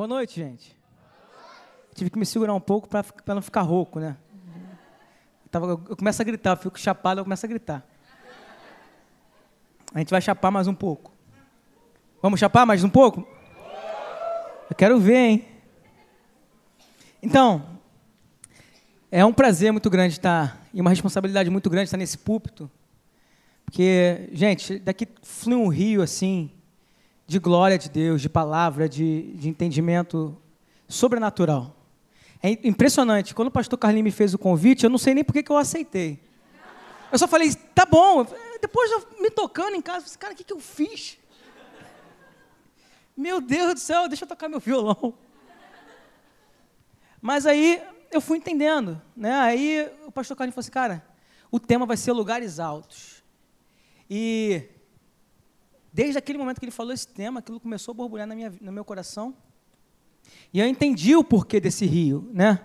Boa noite, gente. Tive que me segurar um pouco para não ficar rouco, né? Eu, tava, eu começo a gritar, eu fico chapado, eu começo a gritar. A gente vai chapar mais um pouco. Vamos chapar mais um pouco? Eu quero ver, hein? Então, é um prazer muito grande estar, e uma responsabilidade muito grande estar nesse púlpito. Porque, gente, daqui flui um rio assim, de glória de Deus, de palavra, de, de entendimento sobrenatural. É impressionante. Quando o pastor Carlinhos me fez o convite, eu não sei nem por que eu aceitei. Eu só falei, tá bom. Depois eu me tocando em casa, falei, cara, o que, que eu fiz? Meu Deus do céu, deixa eu tocar meu violão. Mas aí eu fui entendendo. Né? Aí o pastor Carlinhos falou assim, cara, o tema vai ser lugares altos. E Desde aquele momento que ele falou esse tema, aquilo começou a borbulhar na minha, no meu coração. E eu entendi o porquê desse rio, né?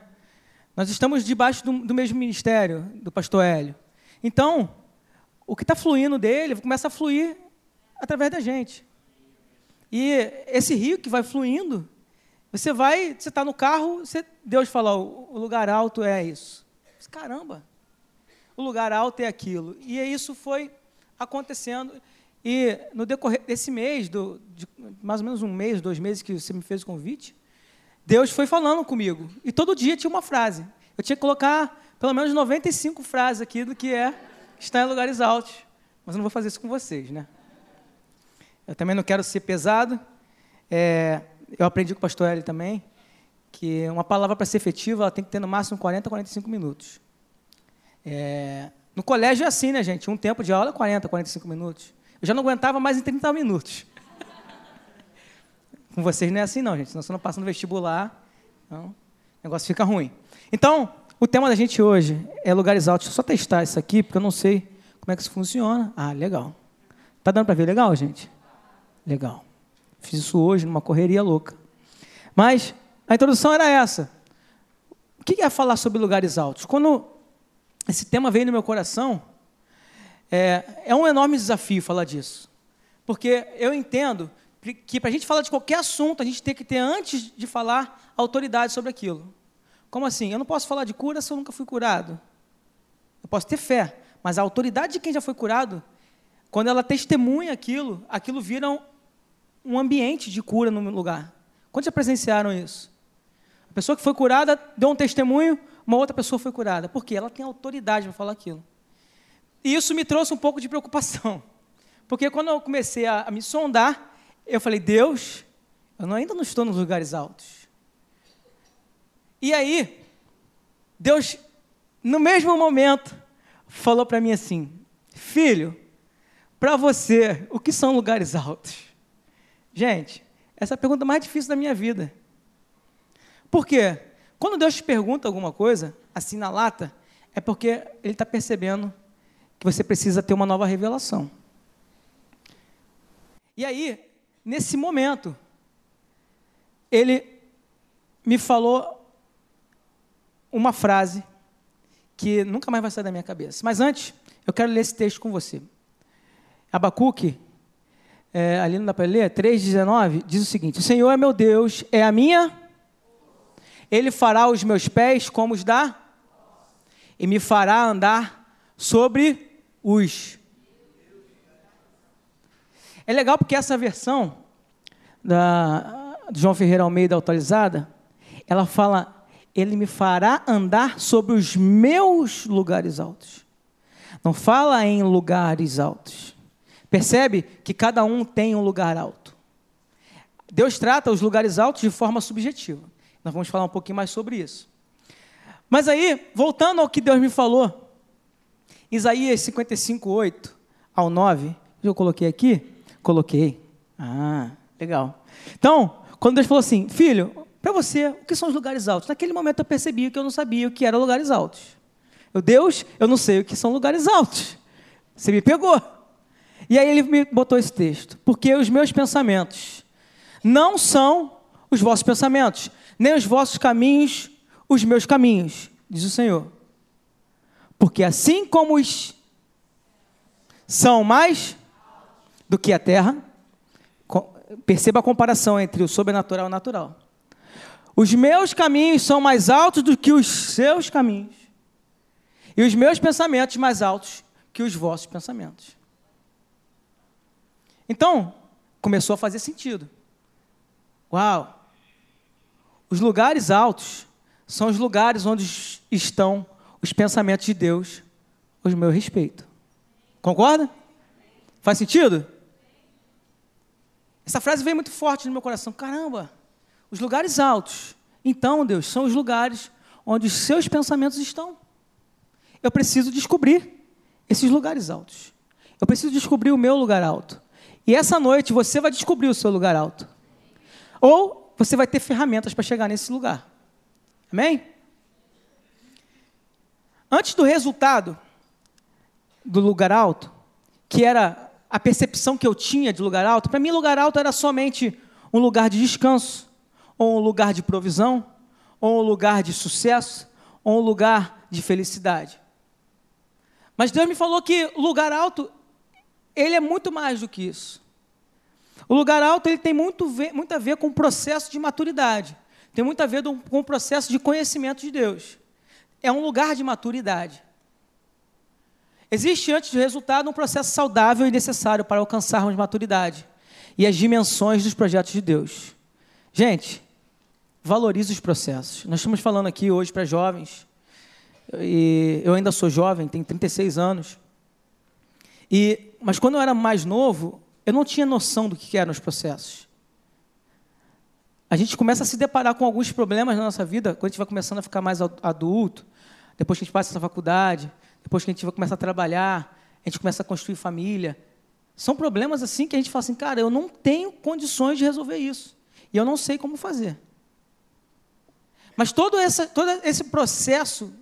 Nós estamos debaixo do, do mesmo ministério do pastor Hélio. Então, o que está fluindo dele começa a fluir através da gente. E esse rio que vai fluindo, você vai, você está no carro, você, Deus fala, o lugar alto é isso. Caramba, o lugar alto é aquilo. E isso foi acontecendo. E no decorrer desse mês, do, de mais ou menos um mês, dois meses que você me fez o convite, Deus foi falando comigo. E todo dia tinha uma frase. Eu tinha que colocar pelo menos 95 frases aqui do que é estar em lugares altos. Mas eu não vou fazer isso com vocês, né? Eu também não quero ser pesado. É, eu aprendi com o pastor Eli também que uma palavra para ser efetiva ela tem que ter no máximo 40 a 45 minutos. É, no colégio é assim, né, gente? Um tempo de aula é 40, 45 minutos. Eu já não aguentava mais em 30 minutos. Com vocês não é assim, não, gente. Senão você não passa no vestibular. Então, o negócio fica ruim. Então, o tema da gente hoje é lugares altos. Deixa eu só testar isso aqui, porque eu não sei como é que isso funciona. Ah, legal. Tá dando para ver legal, gente? Legal. Fiz isso hoje numa correria louca. Mas a introdução era essa. O que é falar sobre lugares altos? Quando esse tema veio no meu coração, é, é um enorme desafio falar disso. Porque eu entendo que para a gente falar de qualquer assunto, a gente tem que ter, antes de falar, autoridade sobre aquilo. Como assim? Eu não posso falar de cura se eu nunca fui curado. Eu posso ter fé, mas a autoridade de quem já foi curado, quando ela testemunha aquilo, aquilo vira um, um ambiente de cura no lugar. Quantos já presenciaram isso? A pessoa que foi curada deu um testemunho, uma outra pessoa foi curada. Por quê? Ela tem autoridade para falar aquilo. E isso me trouxe um pouco de preocupação. Porque quando eu comecei a, a me sondar, eu falei, Deus, eu ainda não estou nos lugares altos. E aí, Deus, no mesmo momento, falou para mim assim: Filho, para você, o que são lugares altos? Gente, essa é a pergunta mais difícil da minha vida. Por quê? Quando Deus te pergunta alguma coisa, assim na lata, é porque Ele está percebendo que você precisa ter uma nova revelação. E aí, nesse momento, ele me falou uma frase que nunca mais vai sair da minha cabeça. Mas antes, eu quero ler esse texto com você. Abacuque, é, ali não dá para ler, 3,19, diz o seguinte: O Senhor é meu Deus, é a minha. Ele fará os meus pés como os da, e me fará andar sobre os. É legal porque essa versão da João Ferreira Almeida atualizada, ela fala: Ele me fará andar sobre os meus lugares altos. Não fala em lugares altos. Percebe que cada um tem um lugar alto. Deus trata os lugares altos de forma subjetiva. Nós vamos falar um pouquinho mais sobre isso. Mas aí, voltando ao que Deus me falou, Isaías 55, 8 ao 9. Eu coloquei aqui? Coloquei. Ah, legal. Então, quando Deus falou assim, filho, para você, o que são os lugares altos? Naquele momento eu percebi que eu não sabia o que eram lugares altos. Eu, Deus, eu não sei o que são lugares altos. Você me pegou. E aí ele me botou esse texto. Porque os meus pensamentos não são os vossos pensamentos, nem os vossos caminhos os meus caminhos, diz o Senhor. Porque assim como os são mais do que a terra, perceba a comparação entre o sobrenatural e o natural. Os meus caminhos são mais altos do que os seus caminhos, e os meus pensamentos mais altos que os vossos pensamentos. Então, começou a fazer sentido. Uau! Os lugares altos são os lugares onde estão os pensamentos de Deus ao meu respeito. Concorda? Faz sentido? Essa frase veio muito forte no meu coração. Caramba, os lugares altos. Então, Deus, são os lugares onde os seus pensamentos estão. Eu preciso descobrir esses lugares altos. Eu preciso descobrir o meu lugar alto. E essa noite você vai descobrir o seu lugar alto. Ou você vai ter ferramentas para chegar nesse lugar. Amém? Antes do resultado do lugar alto, que era a percepção que eu tinha de lugar alto, para mim, lugar alto era somente um lugar de descanso, ou um lugar de provisão, ou um lugar de sucesso, ou um lugar de felicidade. Mas Deus me falou que lugar alto, ele é muito mais do que isso. O lugar alto ele tem muito, ver, muito a ver com o processo de maturidade, tem muito a ver com o processo de conhecimento de Deus. É um lugar de maturidade. Existe, antes do resultado, um processo saudável e necessário para alcançarmos maturidade e as dimensões dos projetos de Deus. Gente, valorize os processos. Nós estamos falando aqui hoje para jovens, e eu ainda sou jovem, tenho 36 anos. E, mas quando eu era mais novo, eu não tinha noção do que eram os processos. A gente começa a se deparar com alguns problemas na nossa vida quando a gente vai começando a ficar mais adulto, depois que a gente passa essa faculdade, depois que a gente vai começar a trabalhar, a gente começa a construir família. São problemas assim que a gente fala assim, cara, eu não tenho condições de resolver isso. E eu não sei como fazer. Mas todo, essa, todo esse processo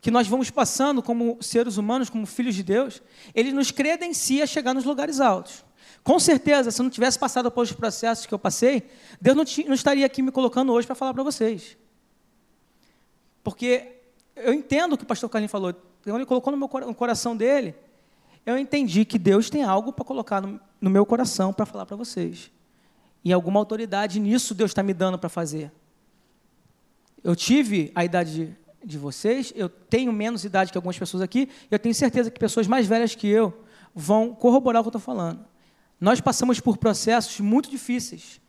que nós vamos passando como seres humanos, como filhos de Deus, ele nos credencia a chegar nos lugares altos. Com certeza, se eu não tivesse passado por os processos que eu passei, Deus não, não estaria aqui me colocando hoje para falar para vocês. Porque eu entendo o que o pastor Carlinhos falou. Quando ele colocou no, meu, no coração dele, eu entendi que Deus tem algo para colocar no, no meu coração para falar para vocês. E alguma autoridade nisso Deus está me dando para fazer. Eu tive a idade de, de vocês, eu tenho menos idade que algumas pessoas aqui, eu tenho certeza que pessoas mais velhas que eu vão corroborar o que eu estou falando. Nós passamos por processos muito difíceis.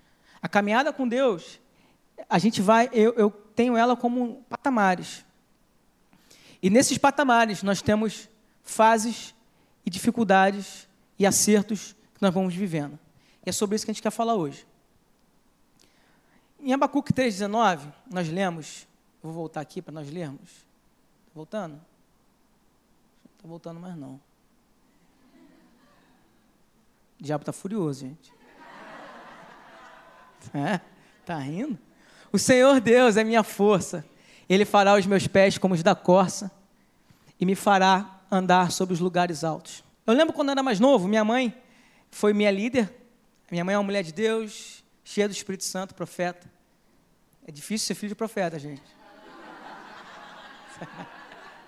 A caminhada com Deus, a gente vai, eu, eu tenho ela como patamares. E nesses patamares nós temos fases e dificuldades e acertos que nós vamos vivendo. E é sobre isso que a gente quer falar hoje. Em Abacuque 3,19, nós lemos, vou voltar aqui para nós lermos. Está voltando? Não está voltando mais não. O diabo está furioso, gente. É? Está rindo? O Senhor Deus é minha força. Ele fará os meus pés como os da corça e me fará andar sobre os lugares altos. Eu lembro quando eu era mais novo, minha mãe foi minha líder. Minha mãe é uma mulher de Deus, cheia do Espírito Santo, profeta. É difícil ser filho de profeta, gente.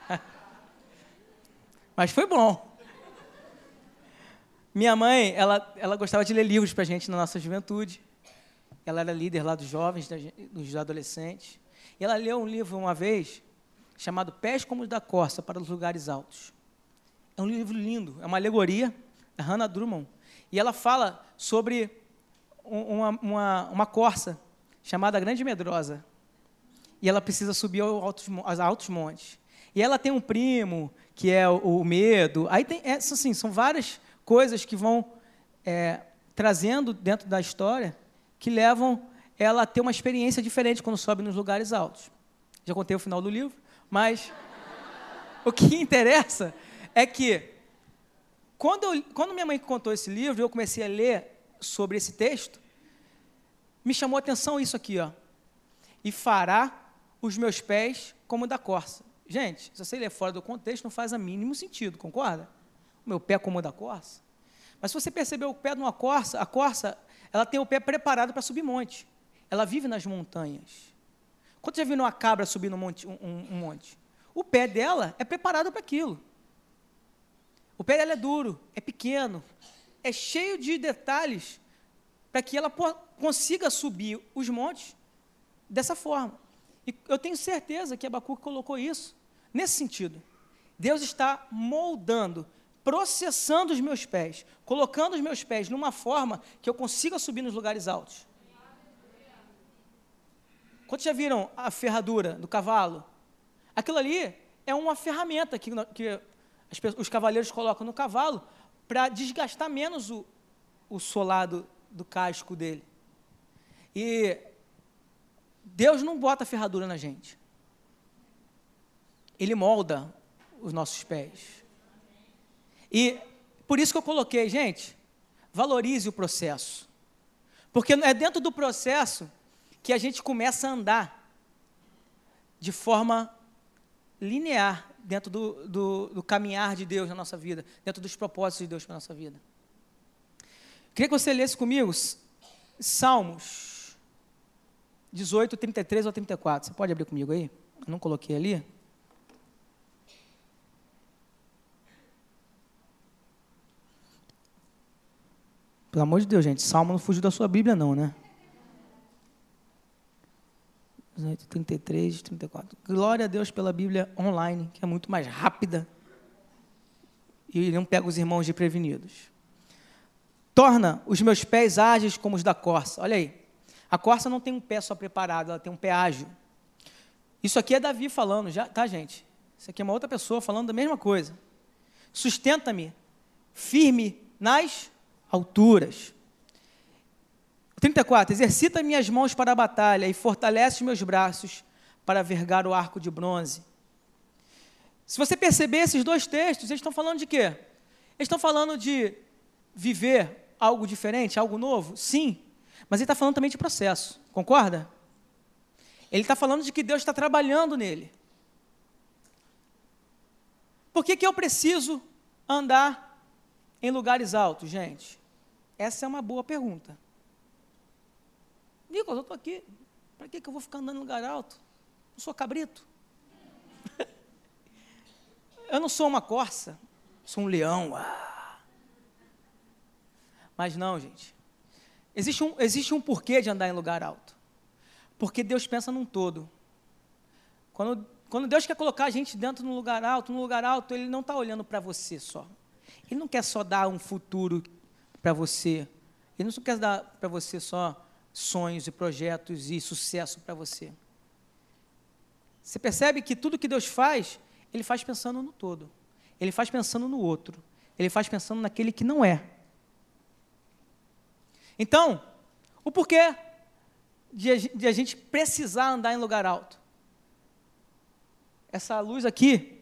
Mas foi bom. Minha mãe, ela, ela gostava de ler livros para a gente na nossa juventude. Ela era líder lá dos jovens, dos adolescentes. E ela leu um livro uma vez chamado Pés como os da Corça para os Lugares Altos. É um livro lindo, é uma alegoria da Hannah Drummond. E ela fala sobre uma, uma, uma corça chamada Grande Medrosa. E ela precisa subir aos altos, aos altos montes. E ela tem um primo, que é o, o medo. Aí tem, é, assim, são várias coisas que vão é, trazendo dentro da história que levam ela a ter uma experiência diferente quando sobe nos lugares altos. Já contei o final do livro, mas o que interessa é que quando, eu, quando minha mãe contou esse livro, eu comecei a ler sobre esse texto, me chamou a atenção isso aqui, ó. E fará os meus pés como da corça. Gente, se você ler fora do contexto, não faz o mínimo sentido, concorda? Meu pé como o da corça. Mas se você perceber o pé de uma corça, a corça, ela tem o pé preparado para subir monte. Ela vive nas montanhas. Quando já viu uma cabra subir no monte, um, um, monte? O pé dela é preparado para aquilo. O pé dela é duro, é pequeno, é cheio de detalhes para que ela consiga subir os montes dessa forma. E eu tenho certeza que Abacuque colocou isso nesse sentido. Deus está moldando, processando os meus pés, colocando os meus pés numa forma que eu consiga subir nos lugares altos. Quantos já viram a ferradura do cavalo? Aquilo ali é uma ferramenta que, que os cavaleiros colocam no cavalo para desgastar menos o, o solado do casco dele. E Deus não bota ferradura na gente. Ele molda os nossos pés. E por isso que eu coloquei, gente, valorize o processo. Porque é dentro do processo que a gente começa a andar de forma linear dentro do, do, do caminhar de Deus na nossa vida, dentro dos propósitos de Deus para a nossa vida. Queria que você lesse comigo Salmos 18, 33 ou 34. Você pode abrir comigo aí? Eu não coloquei ali. Pelo amor de Deus, gente, Salmo não fugiu da sua Bíblia, não, né? 33, 34. Glória a Deus pela Bíblia online, que é muito mais rápida e não pega os irmãos de prevenidos. Torna os meus pés ágeis como os da corça. Olha aí. A corça não tem um pé só preparado, ela tem um pé ágil. Isso aqui é Davi falando, já, tá, gente? Isso aqui é uma outra pessoa falando da mesma coisa. Sustenta-me firme nas alturas. 34. Exercita minhas mãos para a batalha e fortalece meus braços para vergar o arco de bronze. Se você perceber esses dois textos, eles estão falando de quê? Eles estão falando de viver algo diferente, algo novo? Sim. Mas ele está falando também de processo. Concorda? Ele está falando de que Deus está trabalhando nele. Por que, que eu preciso andar em lugares altos, gente? Essa é uma boa pergunta. Nicolas, eu estou aqui. Para que, que eu vou ficar andando em lugar alto? Não sou cabrito. eu não sou uma corça. Sou um leão. Ah. Mas não, gente. Existe um, existe um porquê de andar em lugar alto. Porque Deus pensa num todo. Quando, quando Deus quer colocar a gente dentro de um lugar alto, num lugar alto, Ele não está olhando para você só. Ele não quer só dar um futuro para você. Ele não quer dar para você só sonhos e projetos e sucesso para você. Você percebe que tudo que Deus faz, Ele faz pensando no todo. Ele faz pensando no outro. Ele faz pensando naquele que não é. Então, o porquê de, de a gente precisar andar em lugar alto? Essa luz aqui,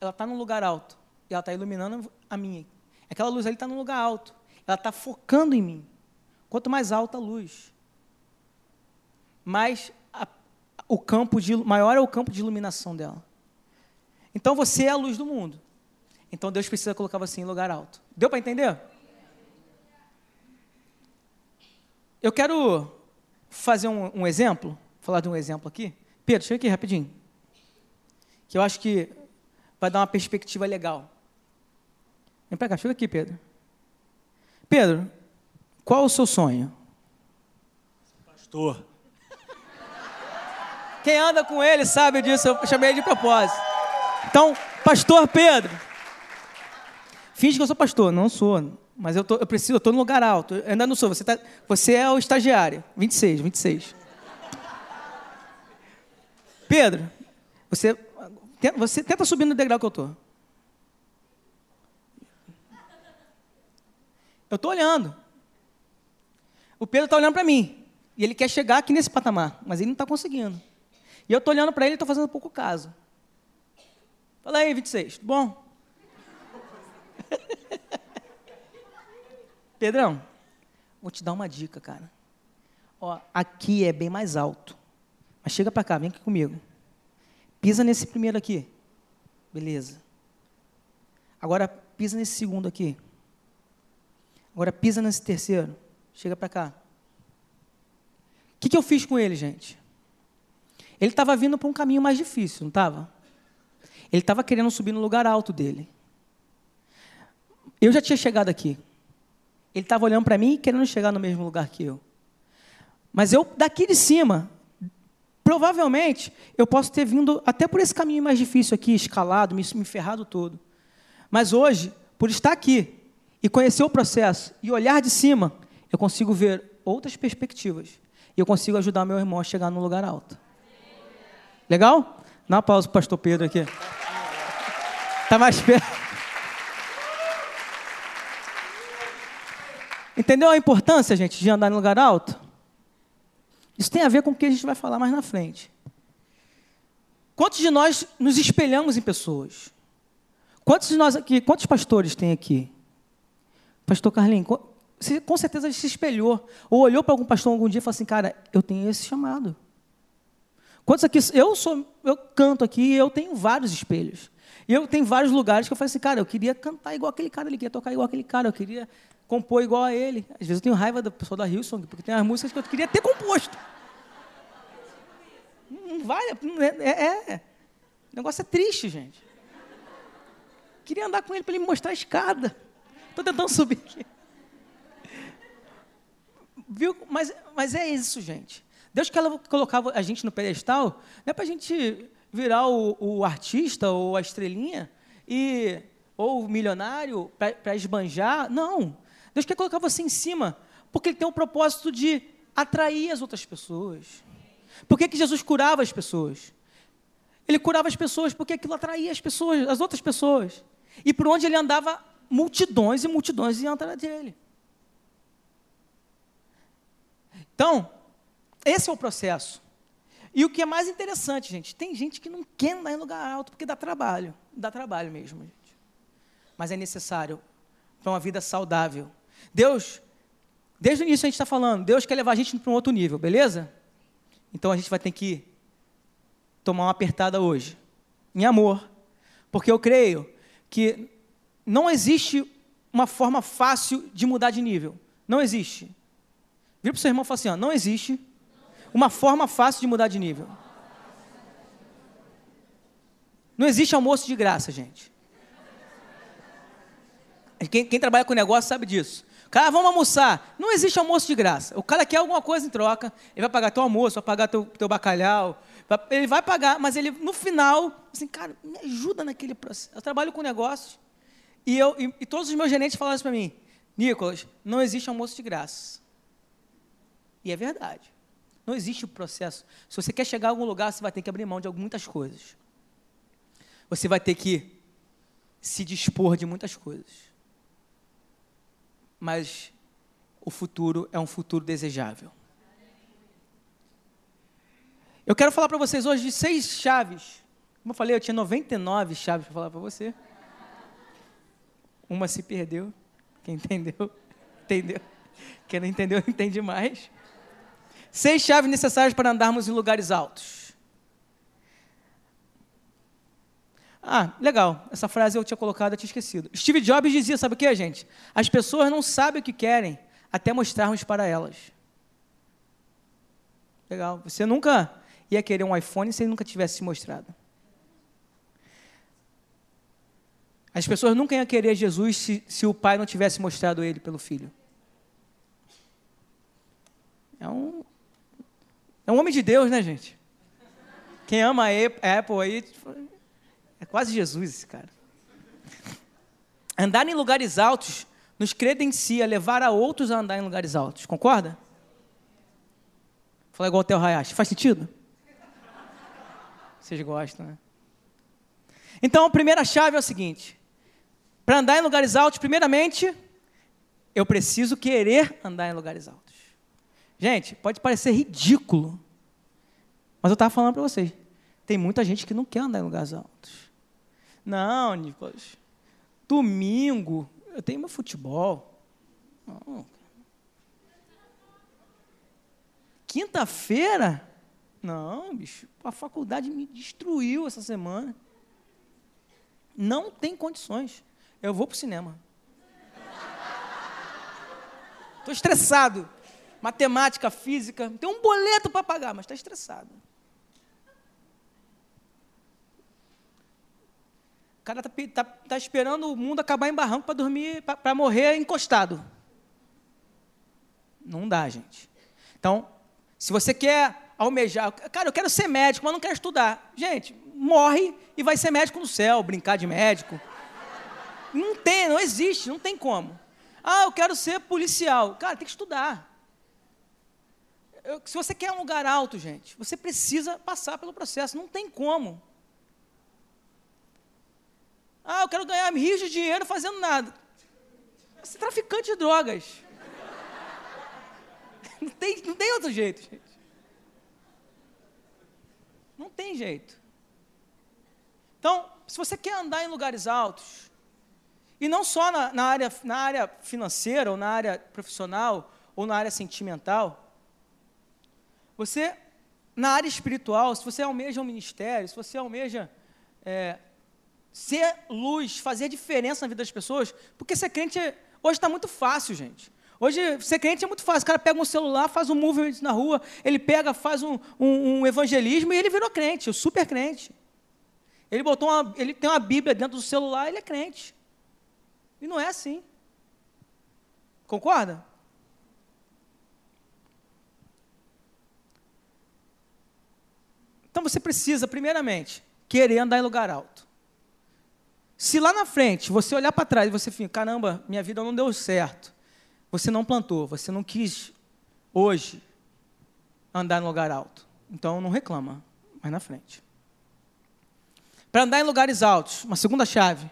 ela está num lugar alto. E ela está iluminando a minha. Aquela luz ali está num lugar alto. Ela está focando em mim. Quanto mais alta a luz, mais a, o campo de, maior é o campo de iluminação dela. Então você é a luz do mundo. Então Deus precisa colocar você em lugar alto. Deu para entender? Eu quero fazer um, um, exemplo, falar de um exemplo aqui. Pedro, chega aqui rapidinho. Que eu acho que vai dar uma perspectiva legal. Vem para cá, chega aqui, Pedro. Pedro, qual o seu sonho? Pastor. Quem anda com ele sabe disso, eu chamei ele de propósito. Então, pastor Pedro. Finge que eu sou pastor, não sou. Mas eu, tô, eu preciso, eu estou no lugar alto. Eu ainda não sou. Você, tá, você é o estagiário. 26, 26. Pedro, você, você tenta subir no degrau que eu estou. Eu estou olhando. O Pedro está olhando para mim. E ele quer chegar aqui nesse patamar, mas ele não está conseguindo. E eu estou olhando para ele e estou fazendo pouco caso. Fala aí, 26, tudo bom? Pedrão, vou te dar uma dica, cara. Ó, aqui é bem mais alto. Mas chega para cá, vem aqui comigo. Pisa nesse primeiro aqui. Beleza. Agora pisa nesse segundo aqui. Agora pisa nesse terceiro. Chega para cá. O que, que eu fiz com ele, gente? Ele estava vindo para um caminho mais difícil, não estava? Ele estava querendo subir no lugar alto dele. Eu já tinha chegado aqui. Ele estava olhando para mim e querendo chegar no mesmo lugar que eu. Mas eu, daqui de cima, provavelmente, eu posso ter vindo até por esse caminho mais difícil aqui, escalado, me, me ferrado todo. Mas hoje, por estar aqui e conhecer o processo e olhar de cima, eu consigo ver outras perspectivas. E eu consigo ajudar meu irmão a chegar num lugar alto. Legal? Dá uma pausa para o pastor Pedro aqui. Está mais perto. Entendeu a importância, gente, de andar em lugar alto? Isso tem a ver com o que a gente vai falar mais na frente. Quantos de nós nos espelhamos em pessoas? Quantos de nós aqui, quantos pastores tem aqui? Pastor Carlinhos, com certeza se espelhou, ou olhou para algum pastor algum dia e falou assim, cara, eu tenho esse chamado. Quantos aqui, eu sou, eu canto aqui e eu tenho vários espelhos. E eu tenho vários lugares que eu falo assim, cara, eu queria cantar igual aquele cara, ele queria tocar igual aquele cara, eu queria compor igual a ele. Às vezes eu tenho raiva da pessoa da Hillsong, porque tem as músicas que eu queria ter composto. Não vai, é, é, é. O negócio é triste, gente. Queria andar com ele para ele me mostrar a escada. Estou tentando subir aqui. Viu? Mas, mas é isso, gente. Deus que ela colocava a gente no pedestal, não é para a gente virar o, o, artista ou a estrelinha e ou o milionário para esbanjar. Não. Deus quer colocar você em cima, porque Ele tem o propósito de atrair as outras pessoas. Por que, que Jesus curava as pessoas? Ele curava as pessoas porque aquilo atraía as pessoas, as outras pessoas. E por onde ele andava, multidões e multidões iam atrás dele. Então, esse é o processo. E o que é mais interessante, gente, tem gente que não quer andar em lugar alto porque dá trabalho. Dá trabalho mesmo, gente. Mas é necessário para uma vida saudável. Deus, desde o início a gente está falando, Deus quer levar a gente para um outro nível, beleza? Então a gente vai ter que tomar uma apertada hoje, em amor, porque eu creio que não existe uma forma fácil de mudar de nível. Não existe. Vira para o seu irmão e fala assim: ó, não existe uma forma fácil de mudar de nível. Não existe almoço de graça, gente. Quem, quem trabalha com negócio sabe disso. Cara, vamos almoçar. Não existe almoço de graça. O cara quer alguma coisa em troca. Ele vai pagar teu almoço, vai pagar teu, teu bacalhau. Ele vai pagar, mas ele, no final, assim, cara, me ajuda naquele processo. Eu trabalho com negócio. E, eu, e, e todos os meus gerentes falaram isso para mim. Nicolas, não existe almoço de graça. E é verdade. Não existe o processo. Se você quer chegar a algum lugar, você vai ter que abrir mão de muitas coisas. Você vai ter que se dispor de muitas coisas. Mas o futuro é um futuro desejável. Eu quero falar para vocês hoje de seis chaves. Como eu falei, eu tinha 99 chaves para falar para você. Uma se perdeu. Quem entendeu, entendeu. Quem não entendeu, entende mais. Seis chaves necessárias para andarmos em lugares altos. Ah, legal. Essa frase eu tinha colocado, eu tinha esquecido. Steve Jobs dizia, sabe o que, gente? As pessoas não sabem o que querem até mostrarmos para elas. Legal. Você nunca ia querer um iPhone se ele nunca tivesse te mostrado. As pessoas nunca iam querer Jesus se, se o pai não tivesse mostrado ele pelo filho. É um, é um homem de Deus, né, gente? Quem ama a Apple aí, é quase Jesus esse cara. Andar em lugares altos nos credencia levar a outros a andar em lugares altos. Concorda? Falar igual o Theo Hayashi. Faz sentido? Vocês gostam, né? Então, a primeira chave é o seguinte: para andar em lugares altos, primeiramente, eu preciso querer andar em lugares altos. Gente, pode parecer ridículo, mas eu estava falando para vocês. Tem muita gente que não quer andar em lugares altos. Não, Nicolas. Domingo, eu tenho meu futebol. Quinta-feira? Não, bicho. A faculdade me destruiu essa semana. Não tem condições. Eu vou para o cinema. Estou estressado matemática, física, tem um boleto para pagar, mas está estressado. O cara está tá, tá esperando o mundo acabar em barranco para dormir, para morrer encostado. Não dá, gente. Então, Se você quer almejar, cara, eu quero ser médico, mas não quero estudar. Gente, morre e vai ser médico no céu, brincar de médico. Não tem, não existe, não tem como. Ah, eu quero ser policial. Cara, tem que estudar. Eu, se você quer um lugar alto, gente, você precisa passar pelo processo. Não tem como. Ah, eu quero ganhar rios de dinheiro fazendo nada. Você é traficante de drogas. Não tem, não tem outro jeito, gente. Não tem jeito. Então, se você quer andar em lugares altos, e não só na, na, área, na área financeira, ou na área profissional, ou na área sentimental, você, na área espiritual, se você almeja um ministério, se você almeja é, ser luz, fazer diferença na vida das pessoas, porque ser crente hoje está muito fácil, gente. Hoje, ser crente é muito fácil. O cara pega um celular, faz um movimento na rua, ele pega, faz um, um, um evangelismo e ele virou crente, o super crente. Ele botou uma, ele tem uma Bíblia dentro do celular, ele é crente. E não é assim. Concorda? Então você precisa, primeiramente, querer andar em lugar alto. Se lá na frente você olhar para trás e você fica, caramba, minha vida não deu certo. Você não plantou, você não quis hoje andar em lugar alto. Então não reclama, mas na frente. Para andar em lugares altos, uma segunda chave,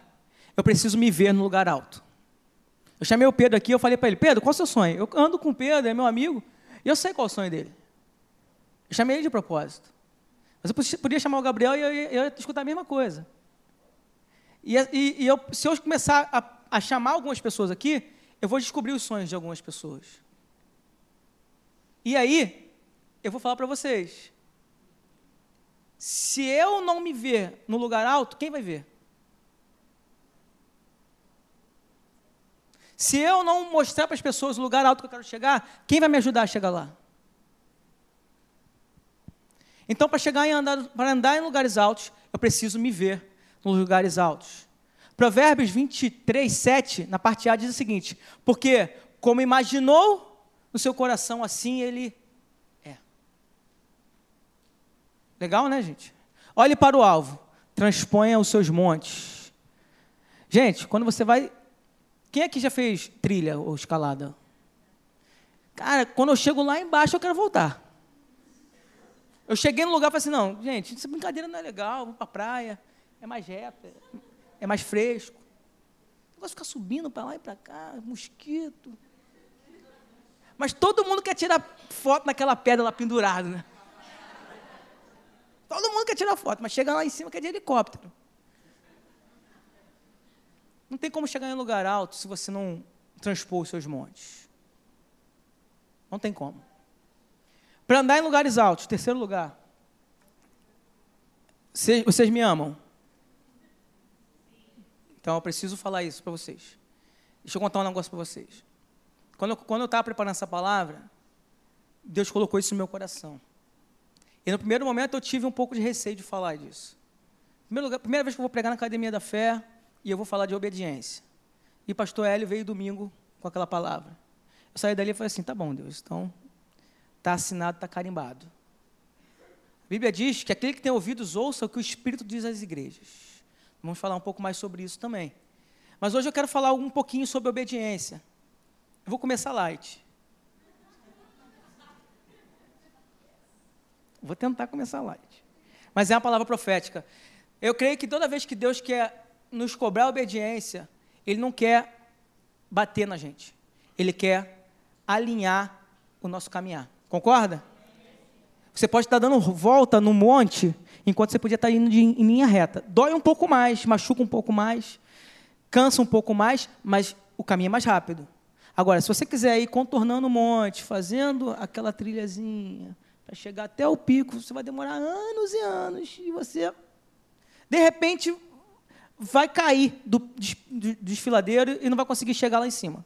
eu preciso me ver no lugar alto. Eu chamei o Pedro aqui, eu falei para ele, Pedro, qual é o seu sonho? Eu ando com o Pedro, é meu amigo, e eu sei qual é o sonho dele. Eu chamei ele de propósito. Mas eu podia chamar o Gabriel e eu ia, eu ia escutar a mesma coisa. E, e, e eu, se eu começar a, a chamar algumas pessoas aqui, eu vou descobrir os sonhos de algumas pessoas. E aí, eu vou falar para vocês. Se eu não me ver no lugar alto, quem vai ver? Se eu não mostrar para as pessoas o lugar alto que eu quero chegar, quem vai me ajudar a chegar lá? Então, para chegar em andar, para andar em lugares altos, eu preciso me ver nos lugares altos. Provérbios 23, 7, na parte A, diz o seguinte: Porque como imaginou no seu coração, assim ele é. Legal, né, gente? Olhe para o alvo, transponha os seus montes. Gente, quando você vai. Quem aqui já fez trilha ou escalada? Cara, quando eu chego lá embaixo, eu quero voltar. Eu cheguei no lugar e falei assim: não, gente, essa brincadeira não é legal, vamos para a praia, é mais reto é mais fresco. O negócio fica subindo para lá e para cá, mosquito. Mas todo mundo quer tirar foto naquela pedra lá pendurada, né? Todo mundo quer tirar foto, mas chega lá em cima que é de helicóptero. Não tem como chegar em lugar alto se você não transpor os seus montes. Não tem como. Para andar em lugares altos, terceiro lugar. Vocês me amam? Então eu preciso falar isso para vocês. Deixa eu contar um negócio para vocês. Quando eu, quando eu estava preparando essa palavra, Deus colocou isso no meu coração. E no primeiro momento eu tive um pouco de receio de falar disso. Primeiro lugar, primeira vez que eu vou pregar na Academia da Fé e eu vou falar de obediência. E pastor Hélio veio domingo com aquela palavra. Eu saí dali e falei assim, tá bom, Deus, então está assinado, está carimbado. A Bíblia diz que aquele que tem ouvidos ouça o que o Espírito diz às igrejas. Vamos falar um pouco mais sobre isso também. Mas hoje eu quero falar um pouquinho sobre obediência. Eu vou começar light. Vou tentar começar light. Mas é uma palavra profética. Eu creio que toda vez que Deus quer nos cobrar obediência, Ele não quer bater na gente. Ele quer alinhar o nosso caminhar. Concorda? Você pode estar dando volta no monte enquanto você podia estar indo de, em linha reta. Dói um pouco mais, machuca um pouco mais, cansa um pouco mais, mas o caminho é mais rápido. Agora, se você quiser ir contornando o monte, fazendo aquela trilhazinha, para chegar até o pico, você vai demorar anos e anos, e você, de repente, vai cair do desfiladeiro e não vai conseguir chegar lá em cima.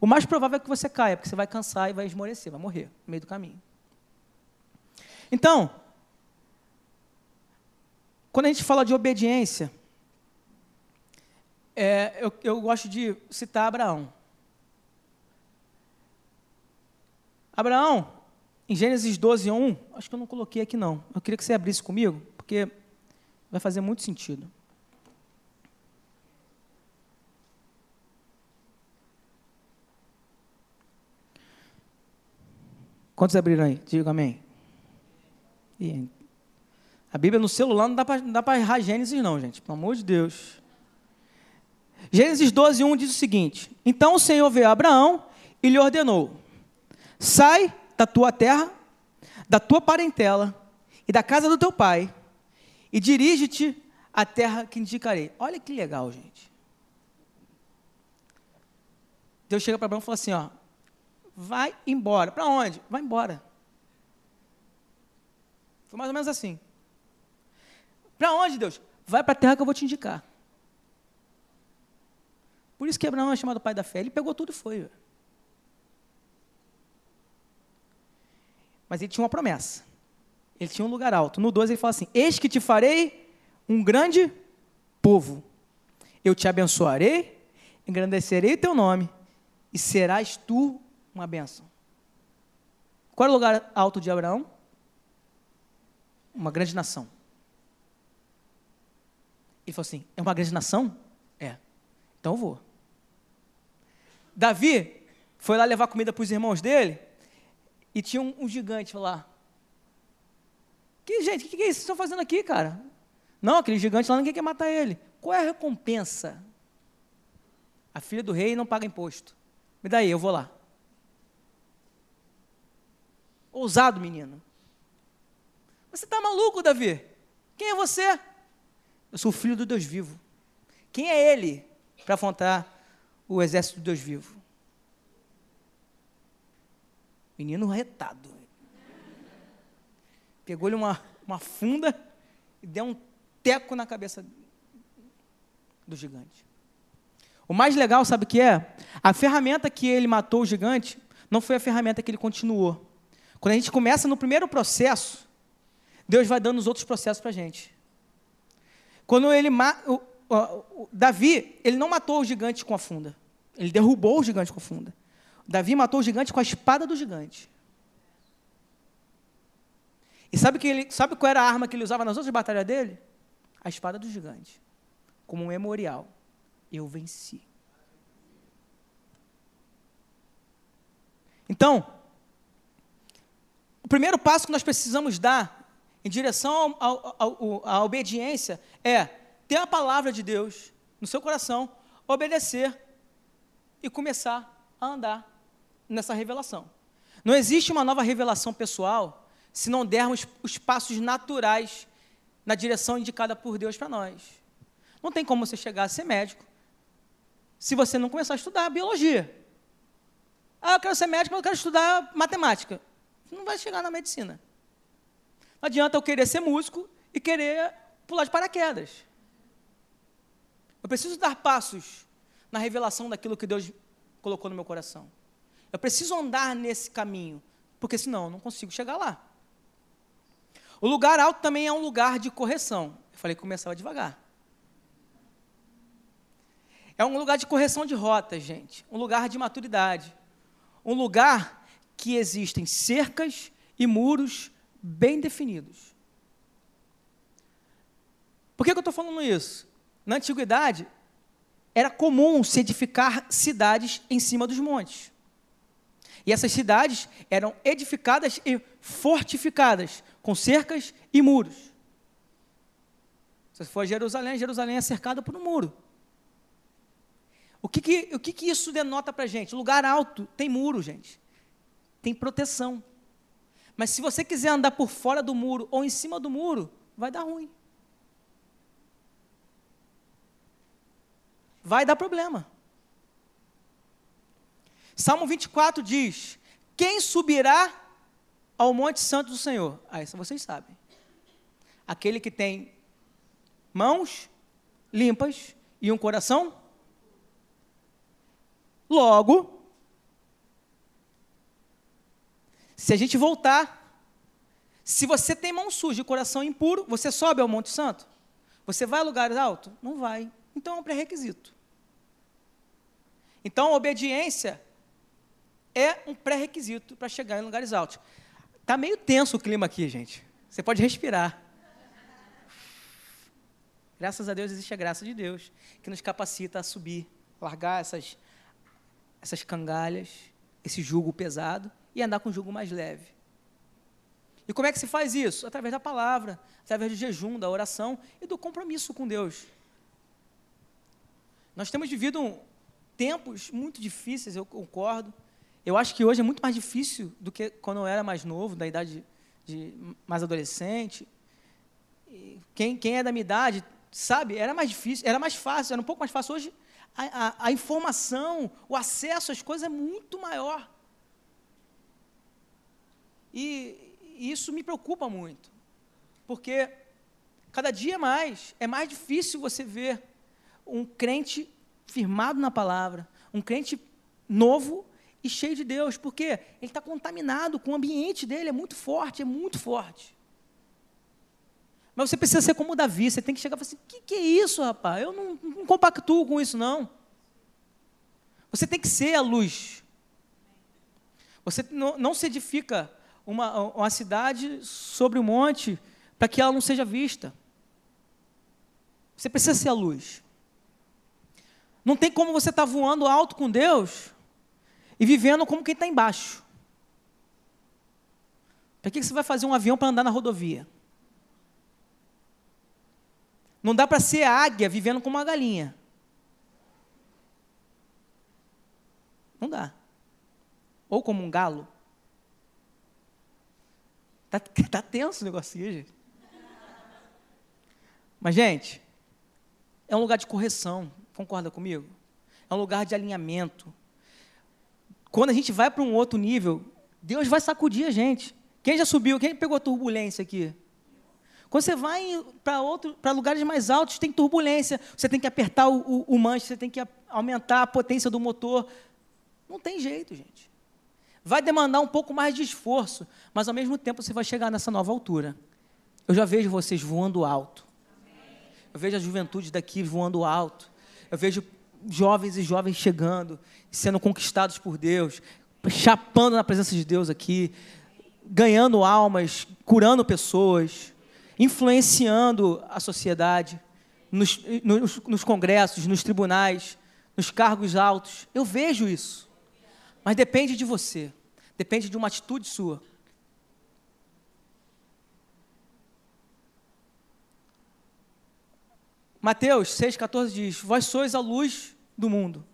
O mais provável é que você caia, porque você vai cansar e vai esmorecer, vai morrer no meio do caminho. Então, quando a gente fala de obediência, é, eu, eu gosto de citar Abraão. Abraão, em Gênesis 12, 1, acho que eu não coloquei aqui não. Eu queria que você abrisse comigo, porque vai fazer muito sentido. Quantos abriram aí? Diga amém. E a Bíblia no celular não dá para errar Gênesis, não, gente. Pelo amor de Deus. Gênesis 12, 1 diz o seguinte: Então o Senhor veio a Abraão e lhe ordenou: Sai da tua terra, da tua parentela e da casa do teu pai, e dirige-te à terra que indicarei. Olha que legal, gente. Deus chega para Abraão e fala assim: ó, vai embora. Para onde? Vai embora. Foi mais ou menos assim. Para onde, Deus? Vai para a terra que eu vou te indicar. Por isso que Abraão é chamado pai da fé. Ele pegou tudo e foi. Mas ele tinha uma promessa. Ele tinha um lugar alto. No 12 ele fala assim: Eis que te farei um grande povo. Eu te abençoarei, engrandecerei teu nome, e serás tu uma bênção. Qual é o lugar alto de Abraão? Uma grande nação. Ele falou assim: É uma grande nação? É. Então eu vou. Davi foi lá levar comida para os irmãos dele e tinha um, um gigante lá. Que gente, o que, que, é isso que vocês estão fazendo aqui, cara? Não, aquele gigante lá ninguém quer matar ele. Qual é a recompensa? A filha do rei não paga imposto. Me dá aí, eu vou lá. Ousado, menino. Você está maluco, Davi? Quem é você? Eu sou o filho do Deus vivo. Quem é ele para afrontar o exército do Deus vivo? Menino retado. Pegou-lhe uma, uma funda e deu um teco na cabeça do gigante. O mais legal, sabe o que é? A ferramenta que ele matou o gigante não foi a ferramenta que ele continuou. Quando a gente começa no primeiro processo, Deus vai dando os outros processos para a gente. Quando ele o, o, o, Davi, ele não matou o gigante com a funda. Ele derrubou o gigante com a funda. Davi matou o gigante com a espada do gigante. E sabe, que ele, sabe qual era a arma que ele usava nas outras batalhas dele? A espada do gigante. Como um memorial. Eu venci. Então, primeiro passo que nós precisamos dar em direção à obediência é ter a palavra de Deus no seu coração, obedecer e começar a andar nessa revelação. Não existe uma nova revelação pessoal se não dermos os passos naturais na direção indicada por Deus para nós. Não tem como você chegar a ser médico se você não começar a estudar biologia. Ah, eu quero ser médico, mas eu quero estudar matemática. Você não vai chegar na medicina. Não adianta eu querer ser músico e querer pular de paraquedas. Eu preciso dar passos na revelação daquilo que Deus colocou no meu coração. Eu preciso andar nesse caminho, porque senão eu não consigo chegar lá. O lugar alto também é um lugar de correção. Eu falei que começava devagar. É um lugar de correção de rotas, gente. Um lugar de maturidade. Um lugar que existem cercas e muros bem definidos. Por que, que eu estou falando isso? Na antiguidade, era comum se edificar cidades em cima dos montes. E essas cidades eram edificadas e fortificadas com cercas e muros. Se você for a Jerusalém, Jerusalém é cercada por um muro. O que, que, o que, que isso denota para a gente? Lugar alto tem muro, gente. Tem proteção. Mas se você quiser andar por fora do muro ou em cima do muro, vai dar ruim. Vai dar problema. Salmo 24 diz: Quem subirá ao Monte Santo do Senhor? Ah, isso vocês sabem. Aquele que tem mãos limpas e um coração. Logo, se a gente voltar, se você tem mão suja e coração impuro, você sobe ao Monte Santo? Você vai a lugares altos? Não vai. Então é um pré-requisito. Então a obediência é um pré-requisito para chegar em lugares altos. Tá meio tenso o clima aqui, gente. Você pode respirar. Graças a Deus existe a graça de Deus, que nos capacita a subir, largar essas, essas cangalhas, esse jugo pesado e andar com jugo mais leve. E como é que se faz isso? Através da palavra, através do jejum, da oração e do compromisso com Deus. Nós temos vivido tempos muito difíceis, eu concordo. Eu acho que hoje é muito mais difícil do que quando eu era mais novo, da idade de mais adolescente. Quem, quem é da minha idade sabe, era mais difícil, era mais fácil, era um pouco mais fácil. Hoje a, a, a informação, o acesso às coisas é muito maior. E, isso me preocupa muito, porque cada dia mais é mais difícil você ver um crente firmado na palavra, um crente novo e cheio de Deus, porque ele está contaminado com o ambiente dele, é muito forte, é muito forte. Mas você precisa ser como Davi, você tem que chegar e falar assim: o que, que, é isso, rapaz? Eu não, não compactuo com isso, não. Você tem que ser a luz. Você não, não se edifica uma, uma cidade sobre o um monte para que ela não seja vista. Você precisa ser a luz. Não tem como você estar tá voando alto com Deus e vivendo como quem está embaixo. Para que você vai fazer um avião para andar na rodovia? Não dá para ser águia vivendo como uma galinha. Não dá. Ou como um galo. Tá, tá tenso o negocinho, gente. Mas, gente, é um lugar de correção, concorda comigo? É um lugar de alinhamento. Quando a gente vai para um outro nível, Deus vai sacudir a gente. Quem já subiu? Quem pegou turbulência aqui? Quando você vai para lugares mais altos, tem turbulência. Você tem que apertar o, o, o manche, você tem que aumentar a potência do motor. Não tem jeito, gente. Vai demandar um pouco mais de esforço, mas ao mesmo tempo você vai chegar nessa nova altura. Eu já vejo vocês voando alto. Eu vejo a juventude daqui voando alto. Eu vejo jovens e jovens chegando, sendo conquistados por Deus, chapando na presença de Deus aqui, ganhando almas, curando pessoas influenciando a sociedade, nos, nos, nos congressos, nos tribunais, nos cargos altos. Eu vejo isso. Mas depende de você, depende de uma atitude sua. Mateus 6,14 diz: Vós sois a luz do mundo.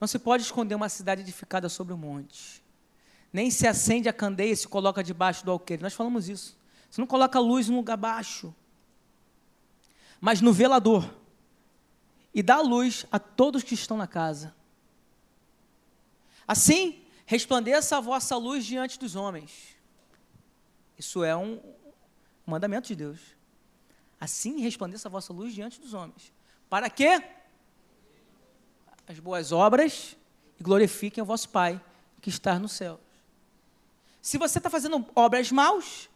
Não se pode esconder uma cidade edificada sobre um monte. Nem se acende a candeia e se coloca debaixo do alqueire. Nós falamos isso. Você não coloca a luz num lugar baixo, mas no velador. E dá luz a todos que estão na casa. Assim, resplandeça a vossa luz diante dos homens. Isso é um mandamento de Deus. Assim resplandeça a vossa luz diante dos homens. Para quê? As boas obras e glorifiquem o vosso Pai que está no céu. Se você está fazendo obras maus,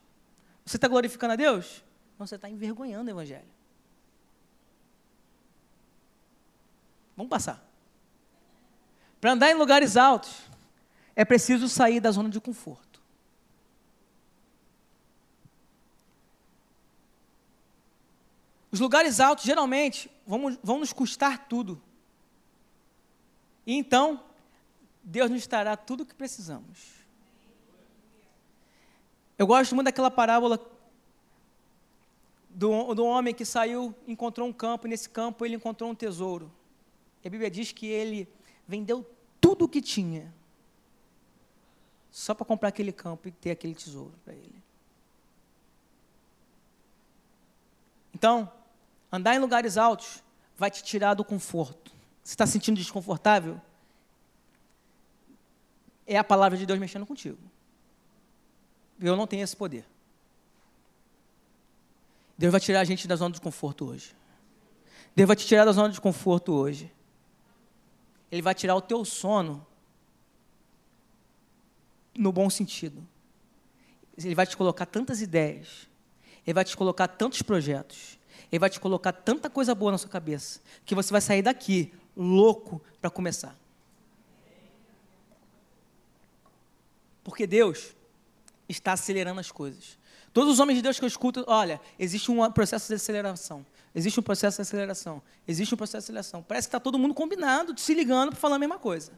você está glorificando a Deus? Não, você está envergonhando o Evangelho. Vamos passar. Para andar em lugares altos, é preciso sair da zona de conforto. Os lugares altos, geralmente, vão, vão nos custar tudo. E então, Deus nos dará tudo o que precisamos. Eu gosto muito daquela parábola do, do homem que saiu, encontrou um campo, e nesse campo ele encontrou um tesouro. E a Bíblia diz que ele vendeu tudo o que tinha, só para comprar aquele campo e ter aquele tesouro para ele. Então, andar em lugares altos vai te tirar do conforto. Você está sentindo desconfortável? É a palavra de Deus mexendo contigo. Eu não tenho esse poder. Deus vai tirar a gente da zona de conforto hoje. Deus vai te tirar da zona de conforto hoje. Ele vai tirar o teu sono no bom sentido. Ele vai te colocar tantas ideias. Ele vai te colocar tantos projetos. Ele vai te colocar tanta coisa boa na sua cabeça que você vai sair daqui louco para começar. Porque Deus está acelerando as coisas. Todos os homens de Deus que eu escuto, olha, existe um processo de aceleração. Existe um processo de aceleração. Existe um processo de aceleração. Parece que está todo mundo combinado, se ligando para falar a mesma coisa.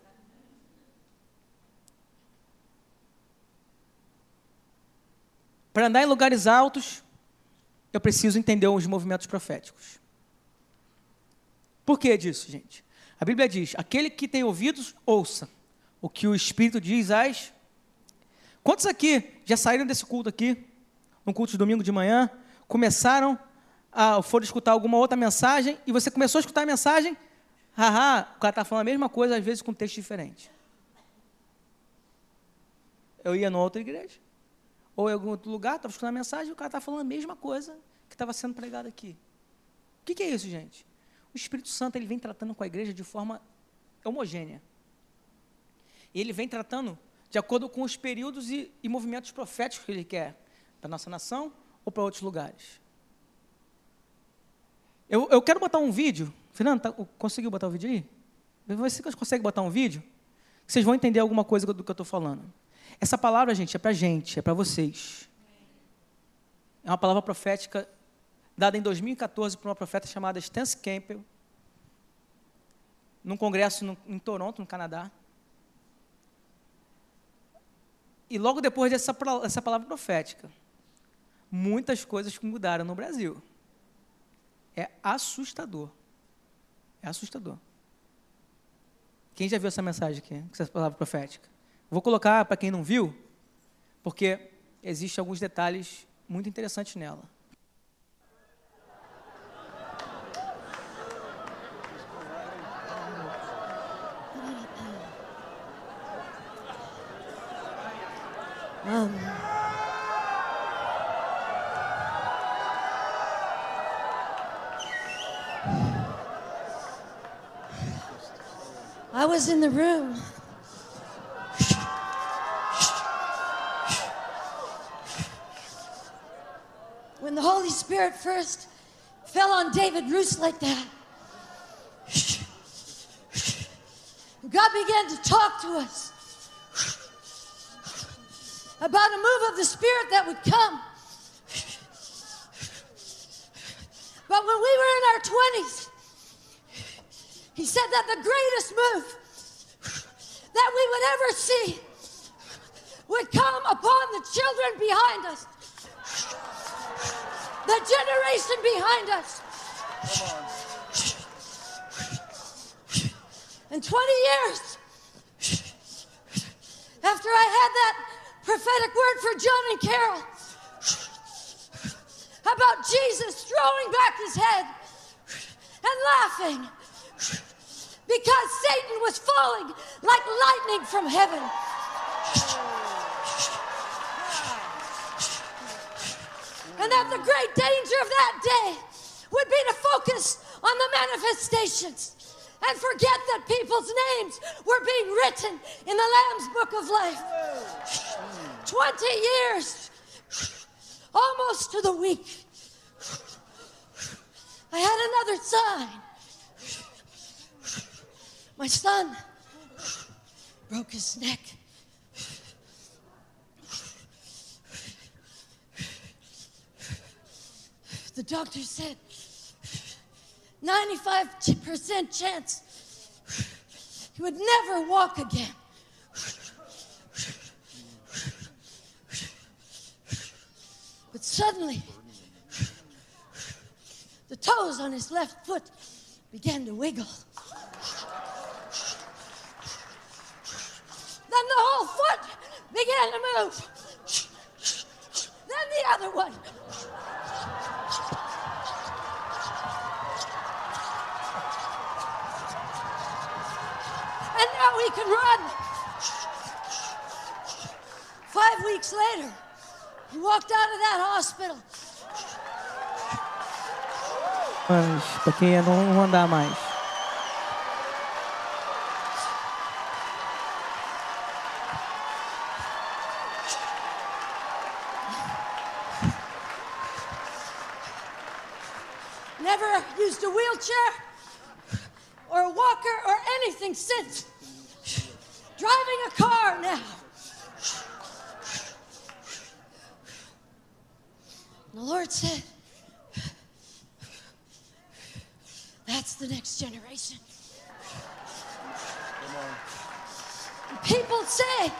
Para andar em lugares altos, eu preciso entender os movimentos proféticos. Por que disso, gente? A Bíblia diz: aquele que tem ouvidos, ouça o que o Espírito diz às. Quantos aqui já saíram desse culto aqui, no culto de domingo de manhã, começaram a foram escutar alguma outra mensagem e você começou a escutar a mensagem, haha, o cara está falando a mesma coisa, às vezes com texto diferente. Eu ia numa outra igreja, ou em algum outro lugar, estava escutando a mensagem e o cara estava falando a mesma coisa que estava sendo pregado aqui. O que, que é isso, gente? O Espírito Santo ele vem tratando com a igreja de forma homogênea. E ele vem tratando de acordo com os períodos e, e movimentos proféticos que ele quer para a nossa nação ou para outros lugares. Eu, eu quero botar um vídeo. Fernando, tá, conseguiu botar o vídeo aí? Você consegue botar um vídeo? Vocês vão entender alguma coisa do que eu estou falando. Essa palavra, gente, é para gente, é para vocês. É uma palavra profética dada em 2014 por uma profeta chamada Stance Campbell, num congresso no, em Toronto, no Canadá. E logo depois dessa essa palavra profética, muitas coisas mudaram no Brasil. É assustador. É assustador. Quem já viu essa mensagem aqui, essa palavra profética? Vou colocar para quem não viu, porque existem alguns detalhes muito interessantes nela. Um. I was in the room. When the Holy Spirit first fell on David Roos like that, God began to talk to us about a move of the Spirit that would come. But when we were in our 20s, he said that the greatest move that we would ever see would come upon the children behind us, the generation behind us. In 20 years, after I had that prophetic word for John and Carol about Jesus throwing back his head and laughing because Satan was falling like lightning from heaven. And that the great danger of that day would be to focus on the manifestations and forget that people's names were being written in the Lamb's Book of Life. 20 years, almost to the week. I had another sign. My son broke his neck. The doctor said 95% chance he would never walk again. But suddenly, the toes on his left foot began to wiggle. Then the whole foot began to move. Then the other one. And now he can run. Five weeks later, he walked out of that hospital. Mas, para quem não andar mais. Since. Driving a car now. And the Lord said, That's the next generation. People say,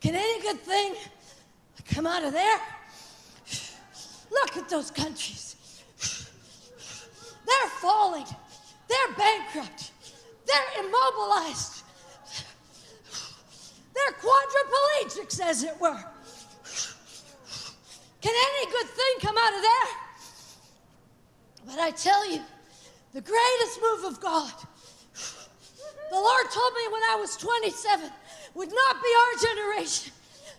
Can any good thing come out of there? Look at those countries. They're falling. They're bankrupt. They're immobilized. They're quadriplegics, as it were. Can any good thing come out of there? But I tell you, the greatest move of God, the Lord told me when I was 27, would not be our generation,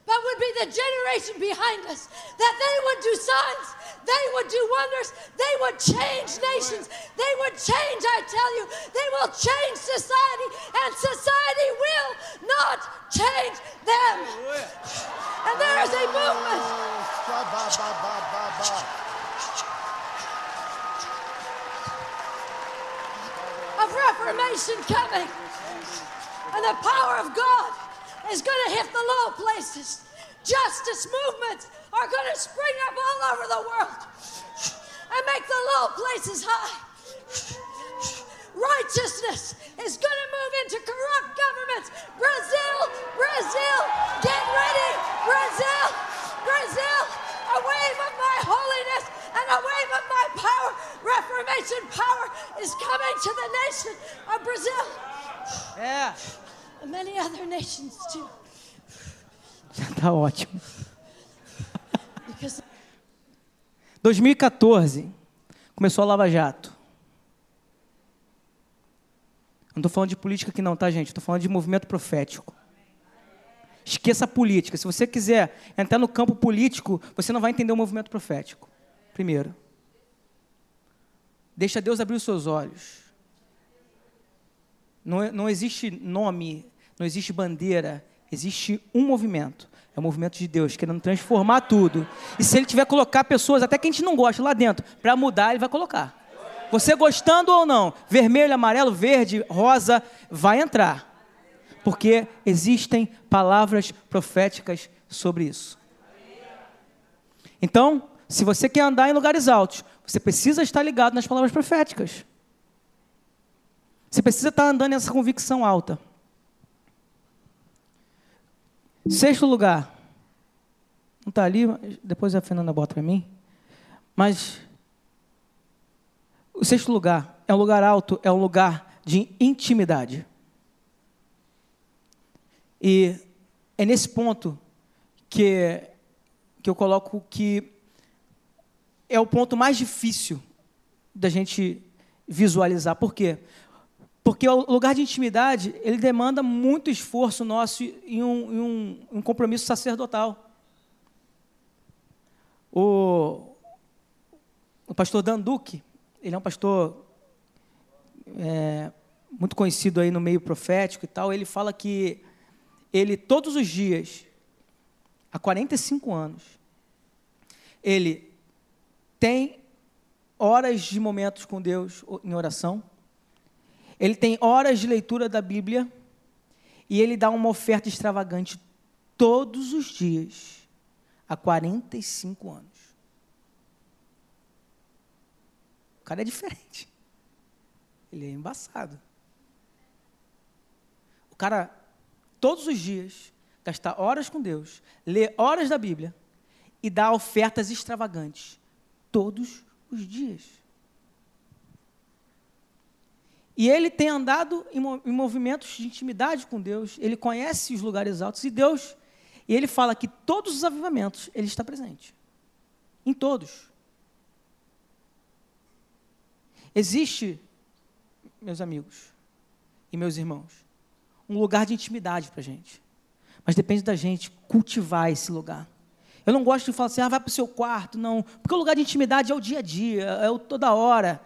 but would be the generation behind us. That they would do signs, they would do wonders, they would change nations, they would change, I tell you, they will change society, and society will not change them. And there is a movement. of reformation coming. And the power of God is going to hit the low places. Justice movements are going to spring up all over the world and make the low places high. Righteousness is going to move into corrupt governments. Brazil, Brazil, get ready. Brazil, Brazil, a wave of my holiness and a wave of my power, Reformation power, is coming to the nation of Brazil Yeah. and many other nations too. Tá ótimo. 2014, começou a Lava Jato. Não estou falando de política aqui não, tá, gente? Estou falando de movimento profético. Esqueça a política. Se você quiser entrar no campo político, você não vai entender o movimento profético. Primeiro. Deixa Deus abrir os seus olhos. Não, não existe nome, não existe bandeira, existe um movimento. É o movimento de Deus, querendo transformar tudo. E se Ele tiver colocar pessoas, até que a gente não gosta, lá dentro, para mudar, Ele vai colocar. Você gostando ou não, vermelho, amarelo, verde, rosa, vai entrar. Porque existem palavras proféticas sobre isso. Então, se você quer andar em lugares altos, você precisa estar ligado nas palavras proféticas. Você precisa estar andando nessa convicção alta. Sexto lugar. Não está ali, depois a Fernanda bota para mim. Mas o sexto lugar é um lugar alto, é um lugar de intimidade. E é nesse ponto que, que eu coloco que é o ponto mais difícil da gente visualizar. Por quê? Porque o lugar de intimidade, ele demanda muito esforço nosso e um, um, um compromisso sacerdotal. O, o pastor Dan Duque, ele é um pastor é, muito conhecido aí no meio profético e tal, ele fala que ele, todos os dias, há 45 anos, ele tem horas de momentos com Deus em oração, ele tem horas de leitura da Bíblia e ele dá uma oferta extravagante todos os dias, há 45 anos. O cara é diferente. Ele é embaçado. O cara, todos os dias, gasta horas com Deus, lê horas da Bíblia e dá ofertas extravagantes todos os dias. E ele tem andado em, movimentos de intimidade com Deus, ele conhece os lugares altos e Deus, e ele fala que todos os avivamentos ele está presente. Em todos. Existe, meus amigos e meus irmãos, um lugar de intimidade para a gente. Mas depende da gente cultivar esse lugar. Eu não gosto de falar assim, ah, vai para o seu quarto, não. Porque o lugar de intimidade é o dia a dia, é o toda hora.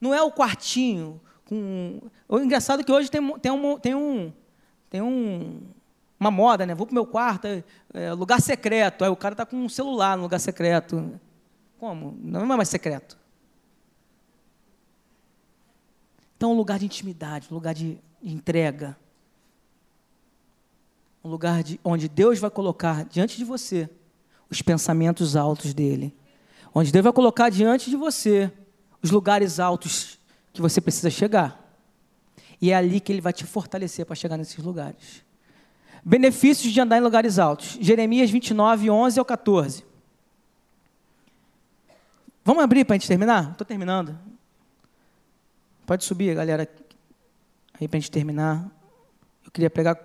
Não é o quartinho. Com... O engraçado é que hoje tem, tem, um, tem, um, tem um, uma moda, né? Vou para o meu quarto, é, é, lugar secreto. Aí o cara está com um celular no lugar secreto. Como? Não é mais secreto. Então, um lugar de intimidade, um lugar de entrega. Um lugar de, onde Deus vai colocar diante de você os pensamentos altos dele. Onde Deus vai colocar diante de você os lugares altos que você precisa chegar. E é ali que ele vai te fortalecer para chegar nesses lugares. Benefícios de andar em lugares altos. Jeremias 29, 11 ao 14. Vamos abrir para a gente terminar? Estou terminando. Pode subir, galera, aí para a gente terminar. Eu queria pegar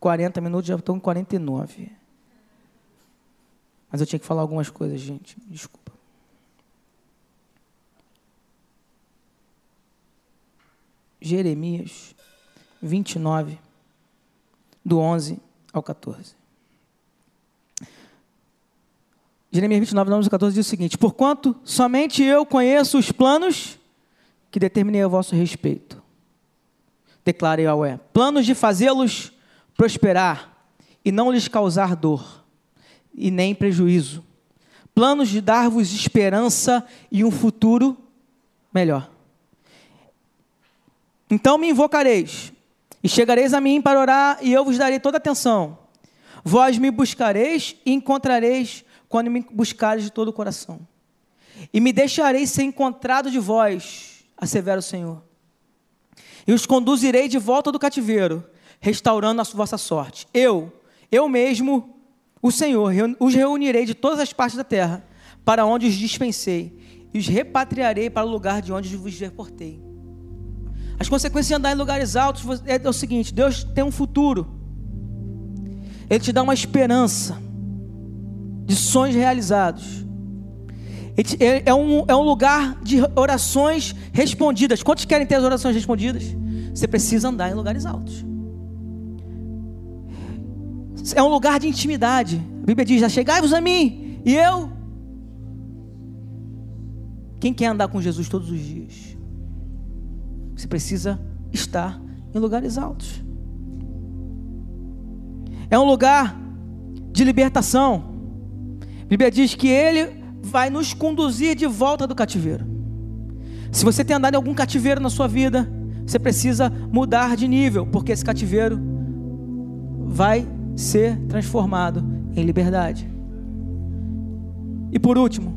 40 minutos, já estou em 49. Mas eu tinha que falar algumas coisas, gente. Desculpa. Jeremias 29, do 11 ao 14. Jeremias 29, do 11 ao 14 diz o seguinte: Porquanto somente eu conheço os planos que determinei a vosso respeito, declara Yahweh, planos de fazê-los prosperar e não lhes causar dor e nem prejuízo, planos de dar-vos esperança e um futuro melhor. Então me invocareis, e chegareis a mim para orar, e eu vos darei toda atenção. Vós me buscareis e encontrareis quando me buscareis de todo o coração. E me deixareis ser encontrado de vós, assevera o Senhor. E os conduzirei de volta do cativeiro, restaurando a vossa sorte. Eu, eu mesmo, o Senhor, os reunirei de todas as partes da terra, para onde os dispensei, e os repatriarei para o lugar de onde vos deportei. As consequências de andar em lugares altos é o seguinte: Deus tem um futuro. Ele te dá uma esperança de sonhos realizados. É um, é um lugar de orações respondidas. Quantos querem ter as orações respondidas? Você precisa andar em lugares altos. É um lugar de intimidade. A Bíblia diz: Chegai-vos a mim, e eu. Quem quer andar com Jesus todos os dias? Você precisa estar em lugares altos. É um lugar de libertação. A Bíblia diz que Ele vai nos conduzir de volta do cativeiro. Se você tem andado em algum cativeiro na sua vida, você precisa mudar de nível, porque esse cativeiro vai ser transformado em liberdade. E por último,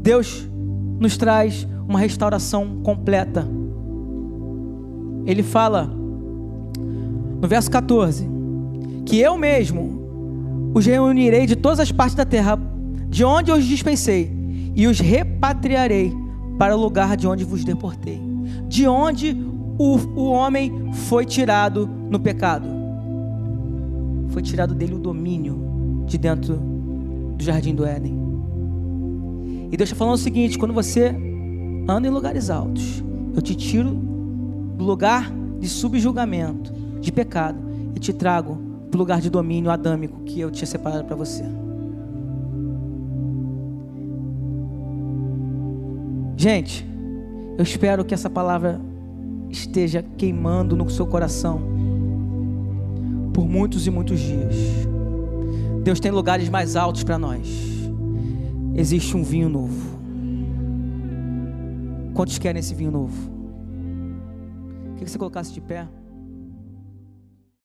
Deus nos traz uma restauração completa. Ele fala no verso 14: que eu mesmo os reunirei de todas as partes da terra, de onde eu os dispensei, e os repatriarei para o lugar de onde vos deportei, de onde o, o homem foi tirado no pecado. Foi tirado dele o domínio de dentro do jardim do Éden. E Deus está falando o seguinte: quando você anda em lugares altos. Eu te tiro do lugar de subjulgamento, de pecado, e te trago para o lugar de domínio adâmico que eu tinha separado para você. Gente, eu espero que essa palavra esteja queimando no seu coração por muitos e muitos dias. Deus tem lugares mais altos para nós. Existe um vinho novo. Quantos querem esse vinho novo? Queria que você colocasse de pé.